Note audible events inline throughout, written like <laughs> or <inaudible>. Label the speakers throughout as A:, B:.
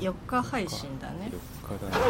A: 4日配信だね。
B: 4日だね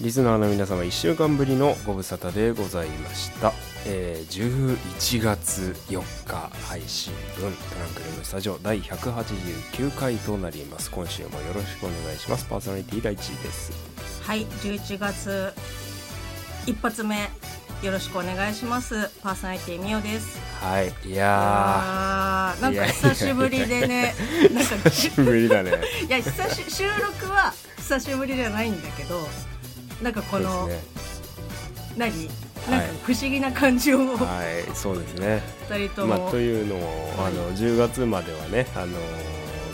B: リスナーの皆様1週間ぶりのご無沙汰でございました、えー11月4日配信分トランクルームスタジオ第189回となります。今週もよろしくお願いします。パーソナリティ第一です。
A: はい11月一発目よろしくお願いします。パーソナリティみおです。
B: はいい
A: い
B: や
A: なんか久しぶりでねなんか
B: ー久しぶりだね。<laughs>
A: いや久し収録は久しぶりじゃないんだけどなんかこの、
B: ね。
A: 何？なんか不思議な感じを。二、
B: はいそうですね。
A: 人とも、
B: まあ、というのを、
A: はい。
B: あの10月まではねあの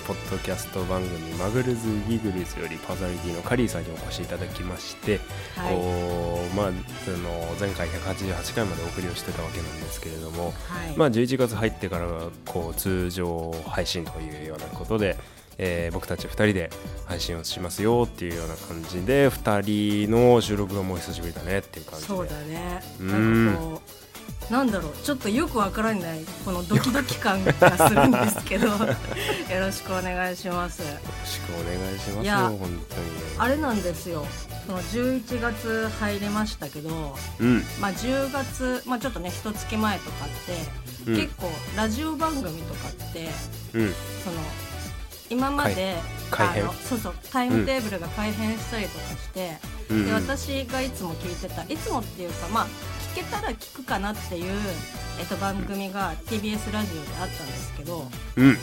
B: ポッドキャスト番組「マグルズ・ギグルズ」よりパーソナリティのカリーさんにお越しいただきまして、
A: はい。
B: こうまあ、その前回188回までお送りをしてたわけなんですけれども、
A: はい。
B: まあ、11月入ってからはこう通常配信というようなことで、えー僕たち2人で配信をしますよっていうような感じで2人の収録がもう久しぶりだねっていう感じで。
A: そうだね。
B: うん。
A: なんかこうなんだろうちょっとよくわからないこのドキドキ感がするんですけど。<laughs> よろしくお願いします。
B: よろしくお願いしますよ本当に。
A: あれなんですよ。その11月入りましたけど、
B: うん。
A: まあ、10月、まあ、ちょっとね一月前とかって、
B: うん。
A: 結構ラジオ番組とかって
B: うん。
A: その今まで
B: 改改編
A: あのそうそうタイムテーブルが改変したりとかして、
B: うん。
A: で私がいつも聞いてたいつもっていうかまあ聞けたら聞くかなっていう、えっと、番組が TBS ラジオであったんですけど
B: うん。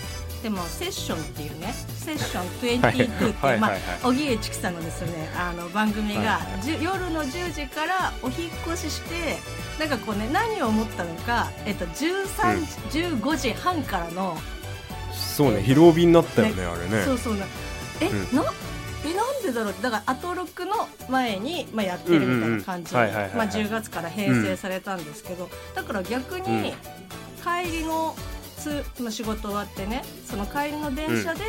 A: でもセッションっていうねセッション22
B: はい
A: っていう、まあ
B: はいはいはい。
A: 荻上チキさんのですねあの番組が、
B: はいはい
A: じゅ夜の10時からお引っ越ししてなんかこうね何を思ったのか、えっと、13時、15時半からの
B: そうね疲労日になったよねあれね。
A: そうそうな。え、
B: うん。
A: なえなんでだろう？だからアトロックの前に、まあ、やってるみたいな感じで
B: うんうんうん。はいはいはいはい。
A: まあ10月から編成されたんですけど、だから逆に帰りのつ、まあ、仕事終わってねその帰りの電車で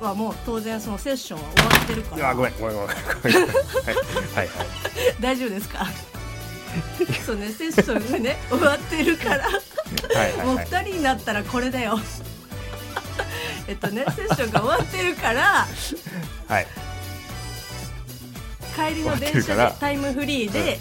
A: はもう当然そのセッションは終わってるから。
B: あごめんごめんごめん。ごめん <laughs> はいはいはい。
A: 大丈夫ですか？<laughs> そうねセッションがね終わってるから。
B: はいはい
A: もう
B: はい
A: 2人になったらこれだよ <laughs> えっとねセッションが終わってるから
B: はい。
A: 帰りの電車でタイムフリーで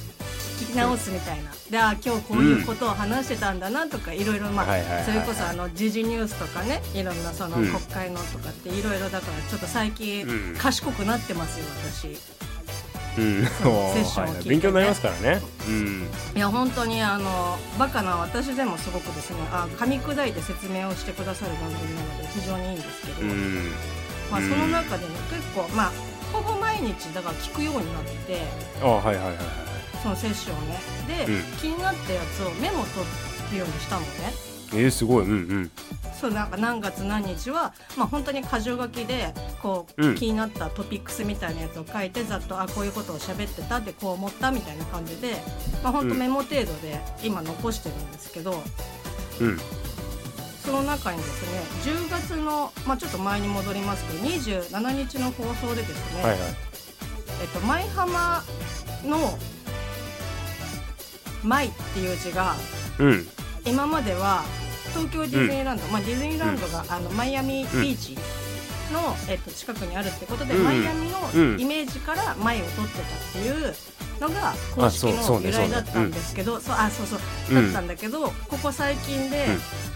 A: 聞き直すみたいな、であ今日こういうことを話してたんだなとかいろいろまあそれこそあの時事ニュースとかねいろんなその
B: うん。
A: 国会のとかっていろいろだからちょっと最近
B: うん。
A: 賢くなってますよ私
B: うん。
A: セッションを聞いてね。
B: はい勉強になりますからね。うん。
A: いや本当にあのバカな私でもすごくですねあ噛み砕いて説明をしてくださる番組なので非常にいいんですけど、
B: うん。
A: まあ、
B: うん。
A: その中でね結構まあほぼ毎日だから聞くようになって
B: あはいはいはいはい。
A: そのセッションをね。で、
B: うん。
A: 気になったやつをメモ取るようにしたのね
B: えー、すごい。うんうん。
A: そうなんか何月何日は、まあ、本当に箇条書きでこう、
B: うん。
A: 気になったトピックスみたいなやつを書いてざっとあこういうことを喋ってたでこう思ったみたいな感じで、まあ、本当
B: うん
A: メモ程度で今残してるんですけど、
B: うん。
A: その中にですね10月の、まあ、ちょっと前に戻りますけど27日の放送でですね、
B: はいはい。
A: えっと、舞浜の「舞」っていう字が
B: うん
A: 今までは東京ディズニーランド、まあ、ディズニーランドが、あのマイアミビーチの、えっと、近くにあるってことで、
B: うん。
A: マイアミの
B: うん。
A: イメージから舞を取ってたっていうのが公式の由来だったんですけどそうあそうそう
B: うん
A: だったんだけど、ここ最近で、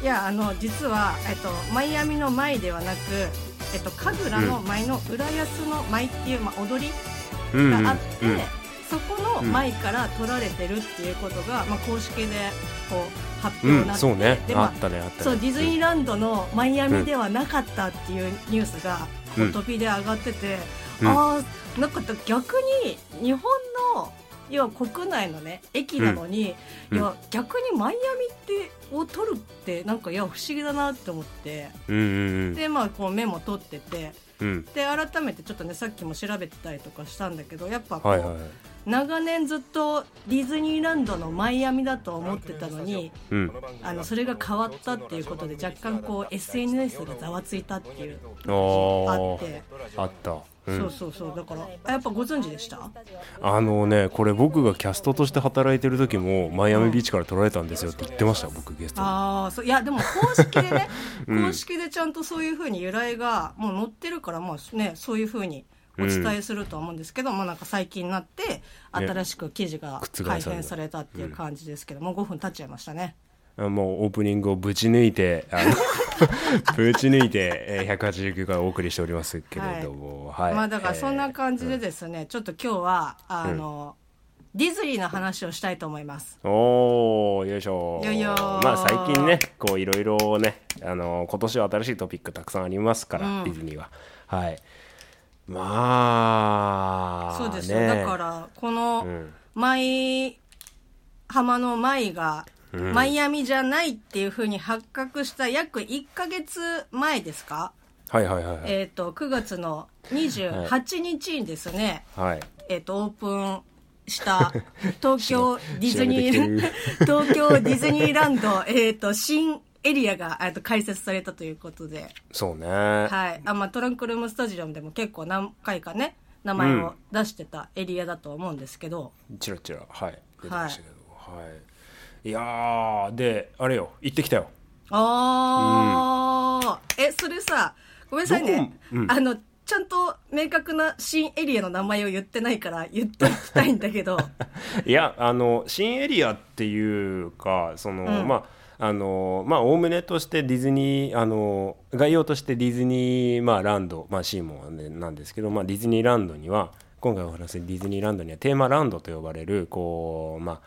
A: いやあの実は、えっと、マイアミの舞ではなく、えっと、神楽の舞の浦安の舞っていう、まあ、踊り
B: うんうん
A: があって、
B: うん。
A: そこの
B: うん
A: 前から取られてるっていうことが、まあ、公式でこう発表
B: うん
A: になって、
B: そうね。
A: で、まあ
B: あったねあったね。
A: そうディズニーランドのマイアミではなかったっていうニュースがこ
B: う
A: うん飛びで上がってて、
B: うん。
A: ああなんか逆に日本の要は国内のね駅なのに、
B: うん。
A: いや逆にマイアミってを取るってなんかいや不思議だなって思って。
B: うんうん
A: でまあこうメモ取ってて
B: うん。うん
A: で改めてちょっとねさっきも調べてたりとかしたんだけどやっぱこう、
B: はいはい
A: 長年ずっとディズニーランドのマイアミだと思ってたのに
B: うん。
A: あのそれが変わったっていうことで若干こう SNS がざわついたっていう。
B: あ
A: って、
B: あった、うん。
A: そうそうそう。だからあやっぱご存知でした？
B: あのねこれ僕がキャストとして働いてる時もマイアミビーチから撮られたんですよって言ってました僕ゲストに。
A: ああそう。いやでも公式でね、<laughs>
B: うん。
A: 公式でちゃんとそういうふうに由来がもう載ってるからまあねそういうふうにお伝えするとは思うんですけど、まあなんか最近になって新しく記事が改編されたっていう感じですけど、もう5分経っちゃいましたね。
B: あもうオープニングをぶち抜いてあの <laughs> ぶち抜いてえー189回お送りしておりますけれども、はい。
A: まあだからそんな感じで
B: え
A: ですね、ちょっと今日はあの、ディズニーの話をしたいと思います。
B: ーおーよいしょ。
A: よいよー。
B: まあ最近ねこういろいろねあの今年は新しいトピックたくさんありますから、
A: うん。
B: ディズニーは。はいまあ
A: そうですよ、
B: ね。
A: だからこの
B: うん。
A: 舞浜の舞が、
B: うん。
A: マイアミじゃないっていうふうに発覚した約1ヶ月前ですか？
B: はいはいはいはい、
A: えっ、と9月の28日にですね、
B: はい。
A: えっ、とオープンした東京ディズニー <laughs> <laughs> 東京ディズニーランドえっと新エリアがえーと開設されたということで、
B: そうね、
A: はい。あまあ、トランクルームスタジアムでも結構何回かね名前を出してたエリアだと思うんですけど、
B: チラチラはい。出てましたけどはい、い、やーであれよ。行ってきたよ。
A: ああ、えそれさごめんなさいね。
B: うん。
A: あのちゃんと明確な新エリアの名前を言ってないから言っときたいんだけど。<laughs>
B: いやあの新エリアっていうかその、
A: うん。
B: まああのまあおおむねとしてディズニーあの概要としてディズニー、まあ、ランド、まあ、シーモアねなんですけど、まあ、ディズニーランドには今回お話しするディズニーランドにはテーマランドと呼ばれるこうまあ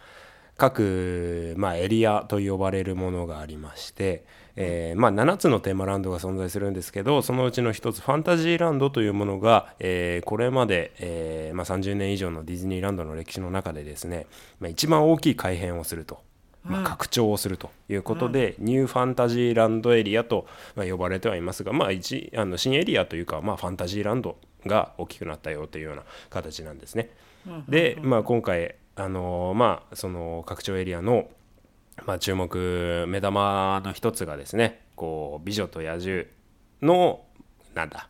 B: 各、まあ、エリアと呼ばれるものがありまして、えーまあ、7つのテーマランドが存在するんですけどそのうちの一つファンタジーランドというものが、えーこれまで、えーまあ、30年以上のディズニーランドの歴史の中でですね、まあ、一番大きい改変をすると。まあ、拡張をするということで、ニューファンタジーランドエリアと、まあ、呼ばれてはいますが、まあ、一あの新エリアというか、まあ、ファンタジーランドが大きくなったよというような形なんですね。で、まあ、今回あのまあその拡張エリアの、まあ、注目目玉の一つがですねこう美女と野獣のなんだ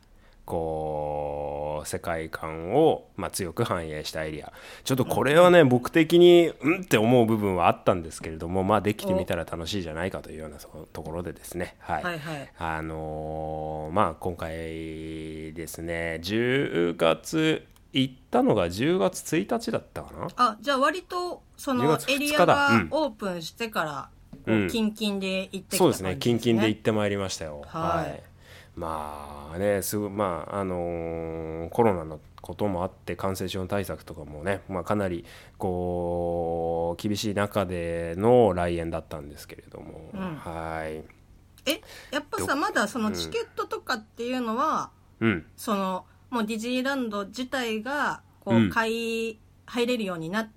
B: こう世界観を、まあ、強く反映したエリア。ちょっとこれはね、僕的にうんって思う部分はあったんですけれどもまあできてみたら楽しいじゃないかというようなそところでですね。はい、
A: はいはい。
B: あのーまあ今回ですね10月行ったのが10月1日だったかな？
A: あじゃあ割とそ
B: 10
A: の
B: 月2
A: エリアがオープンしてからこ
B: うん。
A: うキンキンで行ってきた
B: そうで
A: 感じ
B: すね。キンキンで行ってまいりましたよ。
A: はい
B: まあねすぐまああのーコロナのこともあって感染症対策とかもね、まあ、かなりこう厳しい中での来園だったんですけれども、
A: うん。
B: はい。
A: えやっぱさまだそのチケットとかっていうのは、
B: うん。
A: そのもうディズニーランド自体がこ
B: う
A: 買い、入れるようになって、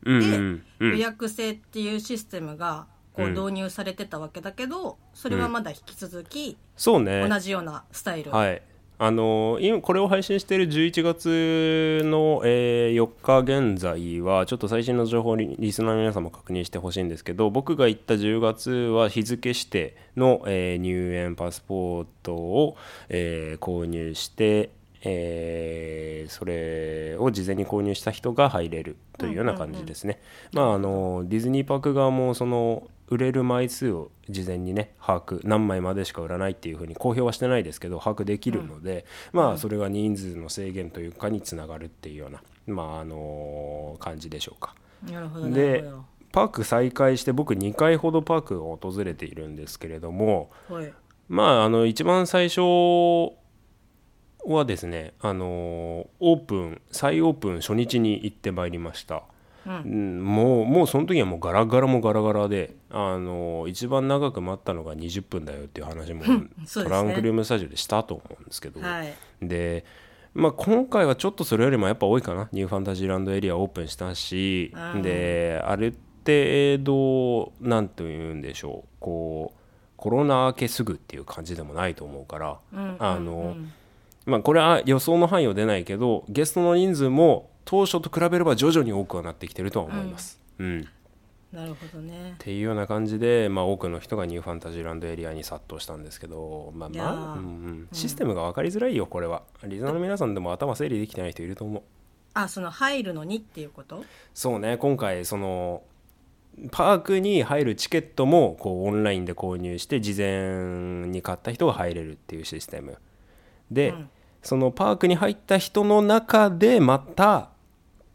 A: 予約制っていうシステムがこう
B: うん。
A: 導入されてたわけだけど、それはまだ引き続き
B: そうね。
A: 同じようなスタイル、
B: はい。あのー今これを配信している11月の、えー4日現在はちょっと最新の情報をリリスナーの皆さんも確認してほしいんですけど僕が行った10月は日付指定の、えー入園パスポートを、えー購入して、えーそれを事前に購入した人が入れるというような感じですね。まああのディズニーパーク側もその売れる枚数を事前にね把握何枚までしか売らないっていうふうに公表はしてないですけど把握できるので、まあそれが人数の制限というかにつながるっていうようなまああの感じでしょうか。
A: なるほど
B: でパーク再開して僕2回ほどパークを訪れているんですけれども
A: はい
B: まああの一番最初はですねあのオープン再オープン初日に行ってまいりました。
A: うん。
B: うんもうもうその時はもうガラガラもガラガラであの一番長く待ったのが20分だよっていう話も
A: ね。
B: トランクルームスタジオでしたと思うんですけど、
A: はい。
B: で、まあ、今回はちょっとそれよりもやっぱ多いかな。ニューファンタジーランドエリアオープンしたし
A: うん。
B: である程度なんというんでしょう。こうコロナ明けすぐっていう感じでもないと思うから、
A: うん
B: あの
A: うん。
B: まあこれは予想の範囲は出ないけどゲストの人数も当初と比べれば徐々に多くはなってきてるとは思います。うん。
A: なるほどね。
B: っていうような感じで、まあ、多くの人がニューファンタジーランドエリアに殺到したんですけど、まあまあ
A: ー
B: うんうん、システムが分かりづらいよこれは。リスナーの皆さんでも頭整理できてない人いると思う。
A: あその入るのにっていうこと？
B: そうね。今回そのパークに入るチケットもこうオンラインで購入して事前に買った人が入れるっていうシステム。で、
A: うん。
B: そのパークに入った人の中でまた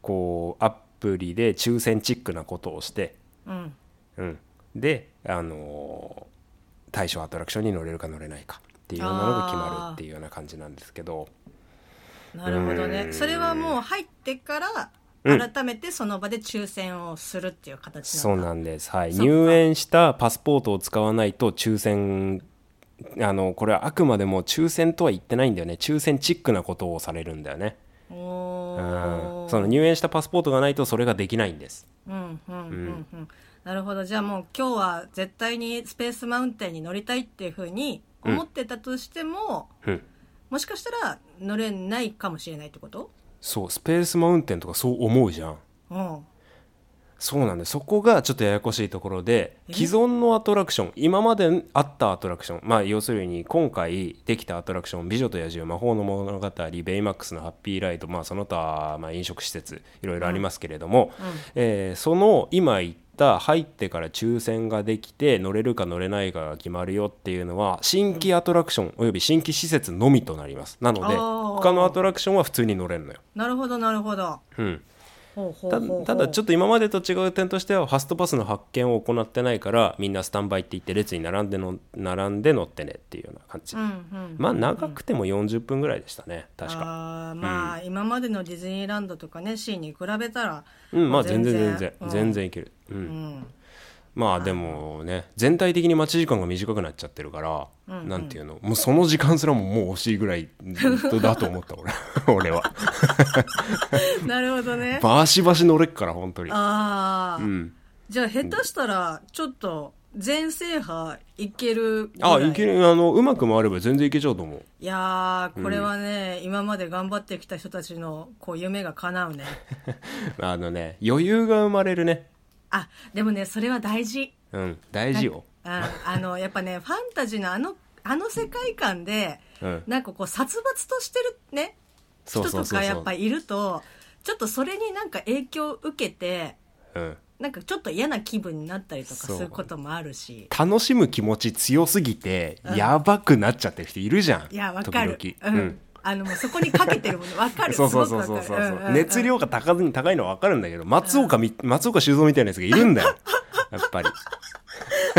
B: こうアプリで抽選チックなことをして
A: うん。
B: うん、で、あのー対象アトラクションに乗れるか乗れないかっていうようなのが決まるっていうような感じなんですけど。
A: なるほどね。
B: うん。
A: それはもう入ってから
B: うん。
A: 改めてその場で抽選をするっていう形なんだ。
B: そうなんです、はい、入園したパスポートを使わないと抽選あのこれはあくまでも抽選とは言ってないんだよね。抽選チックなことをされるんだよね、
A: お
B: うん。
A: ー
B: その入園したパスポートがないとそれができないんです。
A: うんうんうん。うん。なるほど。じゃあもう今日は絶対にスペースマウンテンに乗りたいっていうふうに思ってたとしても、
B: うん。
A: もしかしたら乗れないかもしれないってこと？
B: そうスペースマウンテンとかそう思うじゃん。
A: うん
B: そうなんです。そこがちょっとややこしいところで
A: え
B: 既存のアトラクション今まであったアトラクションまあ要するに今回できたアトラクション「美女と野獣魔法の物語」ベイマックスのハッピーライドまあその他、まあ、飲食施設いろいろありますけれども、えーその今言った入ってから抽選ができて乗れるか乗れないかが決まるよっていうのは新規アトラクションおよび新規施設のみとなります。なので他のアトラクションは普通に乗れるのよ、
A: なるほどなるほど。
B: うん、ただちょっと今までと違う点としてはファストパスの発見を行ってないからみんなスタンバイって言って列に並んでの並んで乗ってねっていうような感じ、
A: うんうん
B: まあ長くても40分ぐらいでしたね確か。
A: あーまあ、今までのディズニーランドとかねシーに比べたら
B: うんまあ全然全然。
A: うん。
B: 全然いける、うん。
A: うん
B: まあでもね全体的に待ち時間が短くなっちゃってるから、なんていうの？もうその時間すらももう惜しいぐらいだと思った俺。<laughs> 俺は。<laughs>
A: なるほどね。
B: バシバシ乗れっから本当に。
A: ああ、
B: うん。
A: じゃあ下手したらちょっと全制覇いける
B: あいける。あのうまく回れば全然いけちゃうと思う。
A: いやーこれはね、今まで頑張ってきた人たちのこう夢が叶うね。<laughs>
B: あのね余裕が生まれるね
A: あでもねそれは大事。
B: うん大事よ。
A: ああのやっぱねファンタジーのあのあの世界観で、
B: うん。
A: なんかこう殺伐としてるね人とかやっぱいるとちょっとそれになんか影響を受けて
B: うん。
A: なんかちょっと嫌な気分になったりとかすることもあるし。
B: 楽しむ気持ち強すぎてやばくなっちゃってる人いるじゃん。
A: いやわかる。
B: 時
A: うん、
B: 々
A: あのもうそこにかけてるものわかる？
B: そうそう
A: す
B: そうそう。そう、
A: ごくわかる。んんん。
B: 熱量が高い高いのは分かるんだけど松岡み、松岡修造みたいなやつがいるんだよ。<laughs> やっぱり。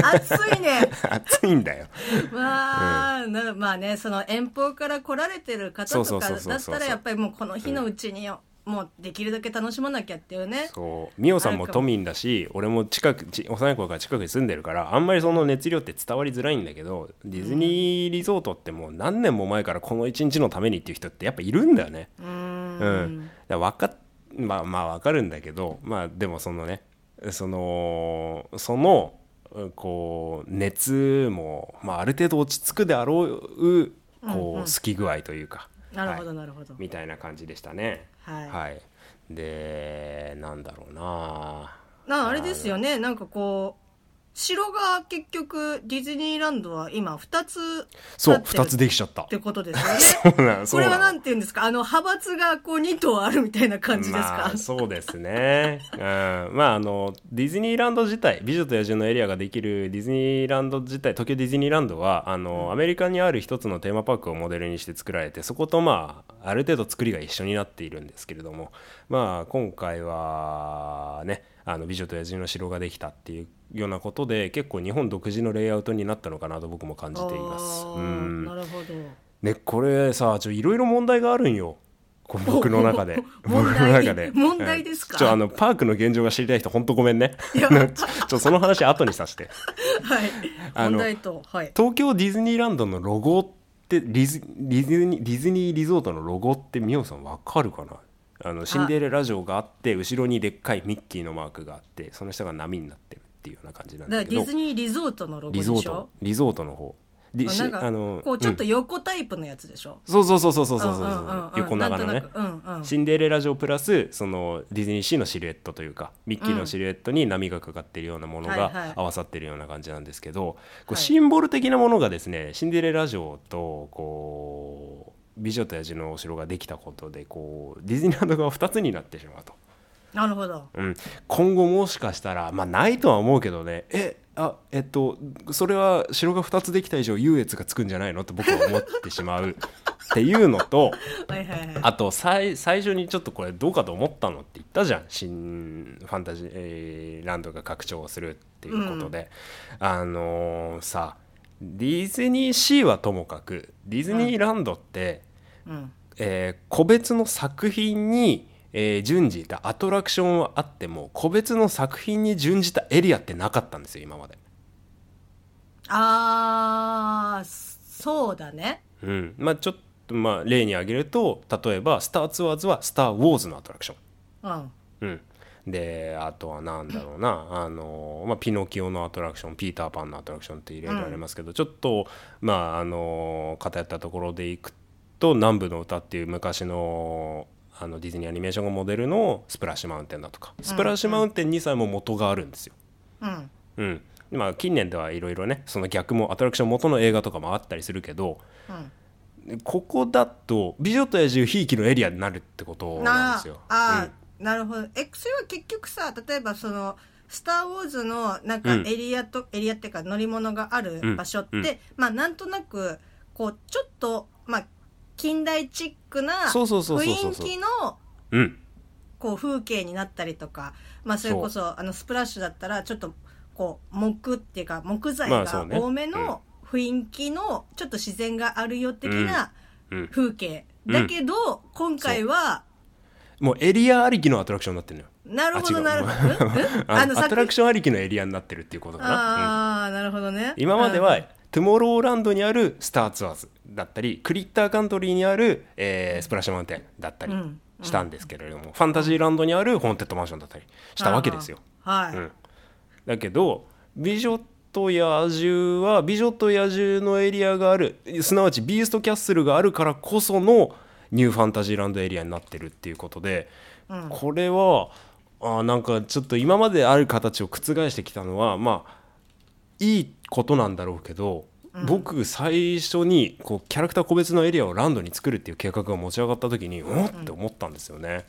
A: 熱いね。<laughs>
B: 熱いんだよ。
A: まあ、なまあねその遠方から来られてる方とかだったらやっぱりもうこの日のうちに、もうできるだけ楽しまなきゃっていうね。
B: そう。美桜さんも都民だし俺も近くち幼い頃から近くに住んでるからあんまりその熱量って伝わりづらいんだけどディズニーリゾートってもう何年も前からこの一日のためにっていう人ってやっぱいるんだよね。
A: うーん。
B: うん、だからわかっまあまあわかるんだけどまあでもそのねそのそのうんこう熱も、まあ、ある程度落ち着くであろうこう好き具合というか、
A: なるほど
B: はい
A: なるほど、
B: みたいな感じでしたね。
A: はい。
B: でなんだろうな。
A: なあれですよね。なんかこう城が結局ディズニーランドは今2つ
B: そう
A: 立ってる
B: 2つできちゃった。
A: っ。てことですよね。
B: そうなの
A: こ
B: そうなの。
A: れはなんて言うんですか？あの派閥がこう2頭あるみたいな感じですか、
B: まあ、そうですね、うん、まああのディズニーランド自体美女と野獣のエリアができるディズニーランド自体東京ディズニーランドはあの、アメリカにある一つのテーマパークをモデルにして作られてそことまあある程度作りが一緒になっているんですけれどもまあ今回はねあの美女と野獣の城ができたっていうようなことで結構日本独自のレイアウトになったのかなと僕も感じています。
A: なるほど。
B: ねこれさちょいろいろ問題があるんよ。<laughs> 僕の中で。
A: 問
B: 僕
A: 題
B: の中で。
A: 問題ですか？
B: うんちょあのパークの現状が知りたい人本当ごめんね。<laughs> ちょその話後にさせて。<laughs>
A: はい。
B: あの
A: 問題とはい。
B: 東京ディズニーランドのロゴってディズディズニーディズニーリゾートのロゴってみおさんわかるかな？あのシンデレラ城があって後ろにでっかいミッキーのマークがあってその下が波になってるっていうような感じなん
A: だからディズニーリゾートのロゴでしょ？
B: リゾート。リゾートの方。でし
A: なんか
B: あの
A: こうちょっと
B: ん。
A: 横タイプのやつでしょ、
B: そうそうそうそうそうそうそう
A: う。んうんうんうん。
B: 横長のね。
A: なんとなく。うんうん。
B: シンデレラ城プラスそのディズニーシーのシルエット。というかミッキーのシルエットに波がかかってるようなもの
A: はいはい。
B: が合わさってるような感じなんですけど、こう
A: はい
B: シンボル的なものがですねシンデレラ城とこう美女と野獣のお城ができたことでこうディズニーランドが2つになってしまうと。
A: なるほど。
B: うん、今後もしかしたらまあないとは思うけどね。えあえっとそれは城が2つできた以上優越がつくんじゃないのって僕は思ってしまう。<laughs> っていうのと
A: はいはいはい。
B: あと最最初にちょっとこれどうかと思ったのって言ったじゃん。新ファンタジー、えーランドが拡張するっていうことで、あのーさディズニーシーはともかくディズニーランドって、
A: うん。
B: えー個別の作品に、えー準じたアトラクションはあっても個別の作品に準じたエリアってなかったんですよ今まで。
A: あーそうだね。
B: うん、まあちょっとまあ例に挙げると例えば「スター・ツアーズ」は「スター・ウォーズ」のアトラクション。
A: うん。
B: うん、であとはなんだろうな。あの、まあ、ピノキオのアトラクションピーター・パンのアトラクションっていろいろありますけど、ちょっとまああの偏ったところでいくと「南部の歌」っていう昔のあのディズニーアニメーションがモデルのスプラッシュマウンテンだとか。スプラッシュマウンテンにさえも元があるんですよ。
A: うん。
B: うん。まあ、近年ではいろいろねその逆もアトラクション元の映画とかもあったりするけど
A: うん。
B: ここだと「美女と野獣」ひいきのエリアになるってことなんですよ。
A: あ
B: うん。
A: ー、なるほど。えそれは結局さ例えばその「スター・ウォーズ」のなんか
B: うん。
A: エリアと、エリアっていうか乗り物がある場所って、
B: うんうん。
A: まあなんとなくこうちょっとまあ近代チックな雰囲気の
B: うん。
A: こう風景になったりとか、まあ、それこそあのスプラッシュだったらちょっとこう木っていうか木材が多めの雰囲気のちょっと自然があるよ的な
B: うん。
A: 風景、
B: うん
A: だけど今回は、
B: もうエリアありきのアトラクションになってるのよ。
A: なるほどなるほどうん。う <laughs> ん
B: あ
A: の
B: アトラクションありきのエリアになってるっていうことかな。うん。
A: ああなるほどね。
B: 今までは、
A: うん
B: トゥモローランドにあるスターツアーズだったりクリッターカントリーにある、えースプラッシュマウンテンだったり
A: うん
B: したんですけれども、ファンタジーランドにあるホーンテッドマンションだったりしたわけですよ。
A: はい、
B: うん。だけど「美女と野獣」は「美女と野獣」のエリアがあるすなわちビーストキャッスルがあるからこそのニューファンタジーランドエリアになってるっていうことで、
A: うん。
B: これはあーなんかちょっと今まである形を覆してきたのはまあいいことなんだろうけど、僕最初にこうキャラクター個別のエリアをランドに作るっていう計画が持ち上がった時にうん。って思ったんですよね。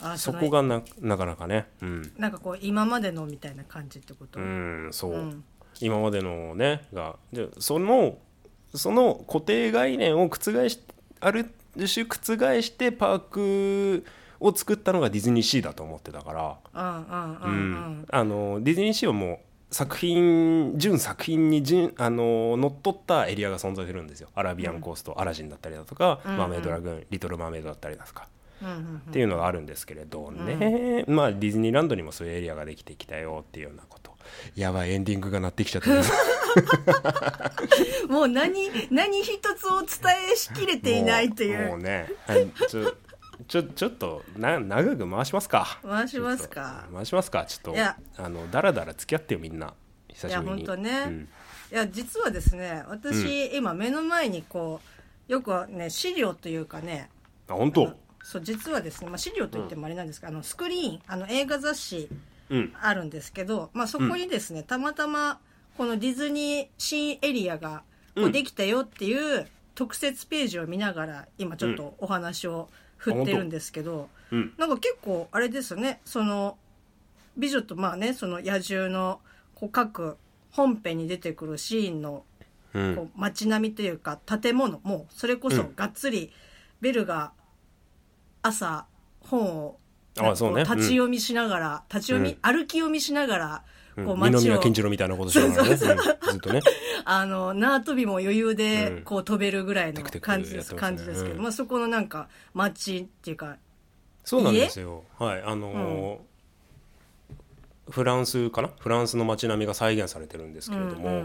A: あの
B: そこがななかなかね、うん、
A: なんかこう今までのみたいな感じってこと、
B: うん、そう、
A: うん。
B: 今までのねがじゃあそのその固定概念を覆しある種覆してパークを作ったのがディズニーシーだと思ってたから、
A: うんうんう
B: うん。
A: うん。
B: あのディズニーシーはもう作品純作品に純あの乗っ取ったエリアが存在するんですよ。アラビアンコースト、アラジンだったりだとか、
A: うん
B: マーメイドラグーンリトル・マーメイドだったりだとか、
A: うんうん
B: っていうのがあるんですけれどね、まあディズニーランドにもそういうエリアができてきたよっていうようなこと。やばいエンディングが鳴ってきちゃったね <laughs>
A: もう何何一つお伝えしきれていないという
B: もうねはい。ちょちょちょっとな長く回しますか。
A: 回しますか。
B: 回しますか。ちょっと
A: いや。
B: あのだらだら付き合ってよみんな。久しぶりに。
A: いやほんとね。
B: うん。
A: いや実はですね私、今目の前にこうよくね資料というかね
B: あ本当？
A: そう実はですね、まあ、資料といってもあれなんですが、あのスクリーンあの映画雑誌
B: うん。
A: あるんですけど、まあ、そこにですね、たまたまこのディズニー新エリアがこ
B: う
A: うんできたよっていう特設ページを見ながら今ちょっとお話を振ってるんですけど、
B: うん。
A: なんか結構あれですよね。その美女とまあねその野獣のこう各本編に出てくるシーンの
B: うん。
A: こう街並みというか建物もうそれこそ
B: うん。
A: がっつりベルが朝本を立ち読みしながら、立ち読み、
B: うん。
A: 歩き読みしながら
B: うん
A: こう街を。
B: 二宮金次郎みたいなことしながらね。うん。ずっとね。<laughs>
A: あの縄跳びも余裕
B: う
A: で
B: ん。
A: こう飛べるぐらいの感じです。感じですけど、
B: うん。
A: まあ、そこのなんか街っていうか
B: そうなんですよ。はい。あのーフランスかな？フランスの街並みが再現されてるんですけれども、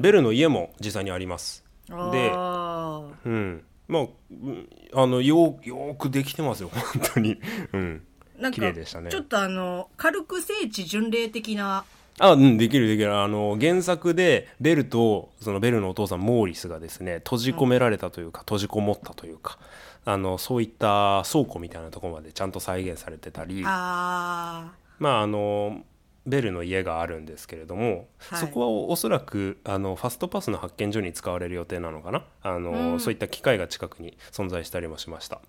B: ベルの家も実際にあります。でうん。まあうんあのよよーくできてますよ。本当に。うん
A: なんか
B: 綺麗でしたね。
A: ちょっとあの軽く聖地巡礼的な。
B: あうんできるできる。あの原作でベルとそのベルのお父さんモーリスがですね閉じ込められたというか、閉じこもったというかあのそういった倉庫みたいなところまでちゃんと再現されてたり。
A: あ
B: まああのベルの家があるんですけれども、
A: はい。
B: そこはおそらくあのファストパスの発見所に使われる予定なのかな？あの、
A: うん。
B: そういった機械が近くに存在した。りもしました。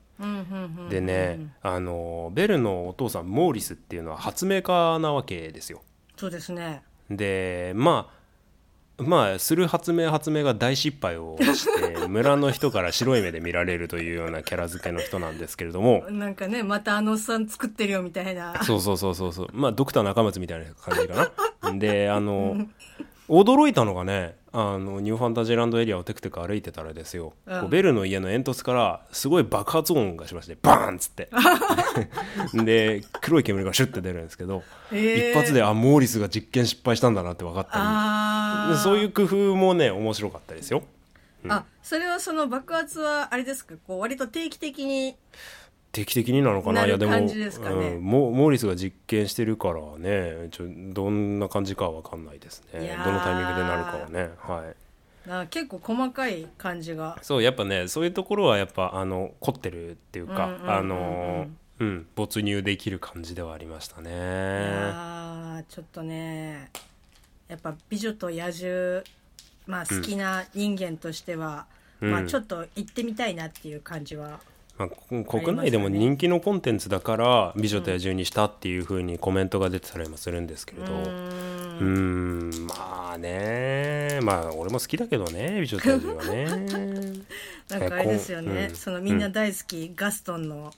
B: でね、あのベルのお父さんモーリスっていうのは発明家なわけですよ。
A: そうですね。
B: でまあまあする発明発明が大失敗をして村の人から白い目で見られるというようなキャラ付けの人なんですけれども。
A: なんかねまたあのおっさん作ってるよみたいな。
B: そうそうそうそうそう。まあドクター中松みたいな感じかな。であの驚いたのがねあのニューファンタジーランドエリアをテクテク歩いてたらですよ、
A: うん。
B: こうベルの家の煙突からすごい爆発音がしましてバーンっつって。<laughs> で黒い煙がシュッて出るんですけど、
A: へー。
B: 一発であモーリスが実験失敗したんだなって分かったりそういう工夫もね面白かったですよ。
A: あそれはその爆発はあれですか？こう割と定期的に
B: 定期的になのかな？
A: なる
B: いやでもうん、モモーリスが実験してるからねちょどんな感じかは分かんないですね。どのタイミングでなるかはね。はい。
A: あ結構細かい感じが。
B: そうやっぱねそういうところはやっぱあの凝ってるっていうか、あのうん没入できる感じではありましたね。
A: いやーちょっとねやっぱ「美女と野獣」まあ好きな人間としては、
B: うん。
A: まあちょっと行ってみたいなっていう感じは、
B: まあ、こ国内でも人気のコンテンツだから「美女と野獣」にしたっていうふうにコメントが出てたりもするんですけれど。
A: う
B: ん。まあね。まあ俺も好きだけどね美女と野獣はね。<laughs>
A: なんかあれですよね、
B: うん。
A: そのみんな大好き、ガストンの。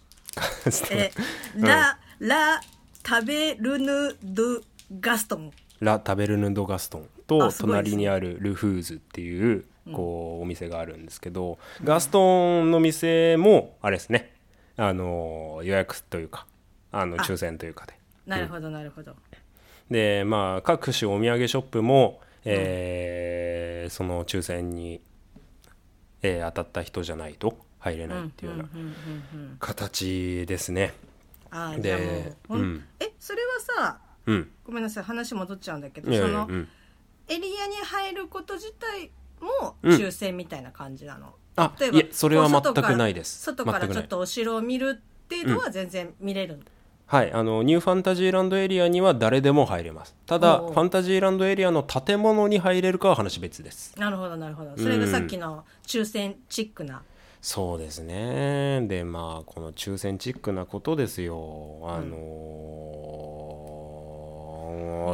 A: ララ食べるぬドガストン。
B: ラ・タベルヌ・ド・ガストン
A: あ
B: と隣にあるル・フーズっていうこうお店があるんですけど、ガストンの店もあれですね。あの予約というかあの
A: あ。
B: 抽選というかで。
A: なるほどなるほど、
B: でまあ各種お土産ショップも、えーその抽選に、えー当たった人じゃないと入れないっていうような
A: うんうんうんうん
B: 形ですね。
A: あー
B: で
A: う、ほん
B: うん。
A: えそれはさ
B: うん、
A: ごめんなさい話戻っちゃうんだけどその、エリアに入ること自体も
B: うん。
A: 抽選みたいな感じなの、
B: あ
A: 例えば
B: いえそれは全くないです。
A: 外からちょっとお城を見るっていうのは全然見れる、
B: はい、あのニューファンタジーランドエリアには誰でも入れます。ただ
A: おう
B: ファンタジーランドエリアの建物に入れるかは話別です。
A: なるほどなるほど。それがさっきの抽選チックな、
B: そうですね。でまあこの抽選チックなことですよ。あのー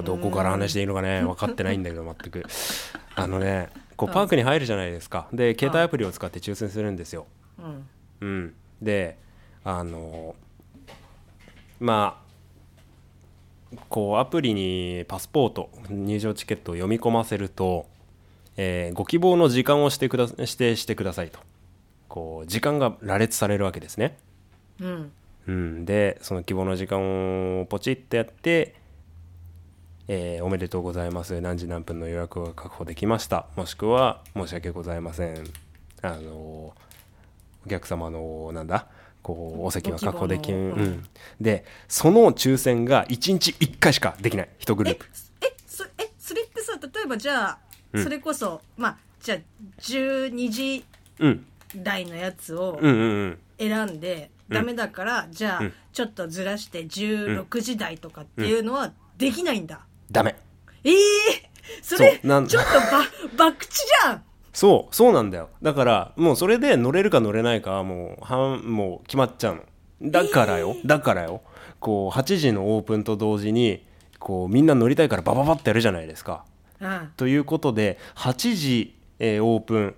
B: どこから話していいのかね分かってないんだけど全く。あのねこうパークに入るじゃないですか。で携帯アプリを使って抽選するんですよ。
A: うん。
B: うん、であのまあこうアプリにパスポート入場チケットを読み込ませると、えーご希望の時間をしてくだ指定してくださいと。こう時間が羅列されるわけですね、
A: うん。
B: うん、でその希望の時間をポチッとやって、えーおめでとうございます。何時何分の予約が確保できました。もしくは申し訳ございません。あのお客様のなんだこうお席は確保できん、うん、でその抽選が1日1回しかできない。1グルー
A: え
B: プ。
A: えそえそれってさ例えばじゃあ、
B: うん。
A: それこそまあじゃあ12時
B: うん。
A: 台のやつを選んで、
B: うん。
A: ダメだからじゃあ、
B: うん。
A: ちょっとずらして16時台とかっていうのはできないんだ、
B: ダメ。
A: ええそれ
B: そうなん
A: ちょっとば <laughs> 博打じゃん。
B: そうそうなんだよ。だからもうそれで乗れるか乗れないかはもうはんもう決まっちゃうの。だからよ、だからよ。こう8時のオープンと同時にこうみんな乗りたいからバババってやるじゃないですか。
A: うん
B: ということで8時、えーオープン。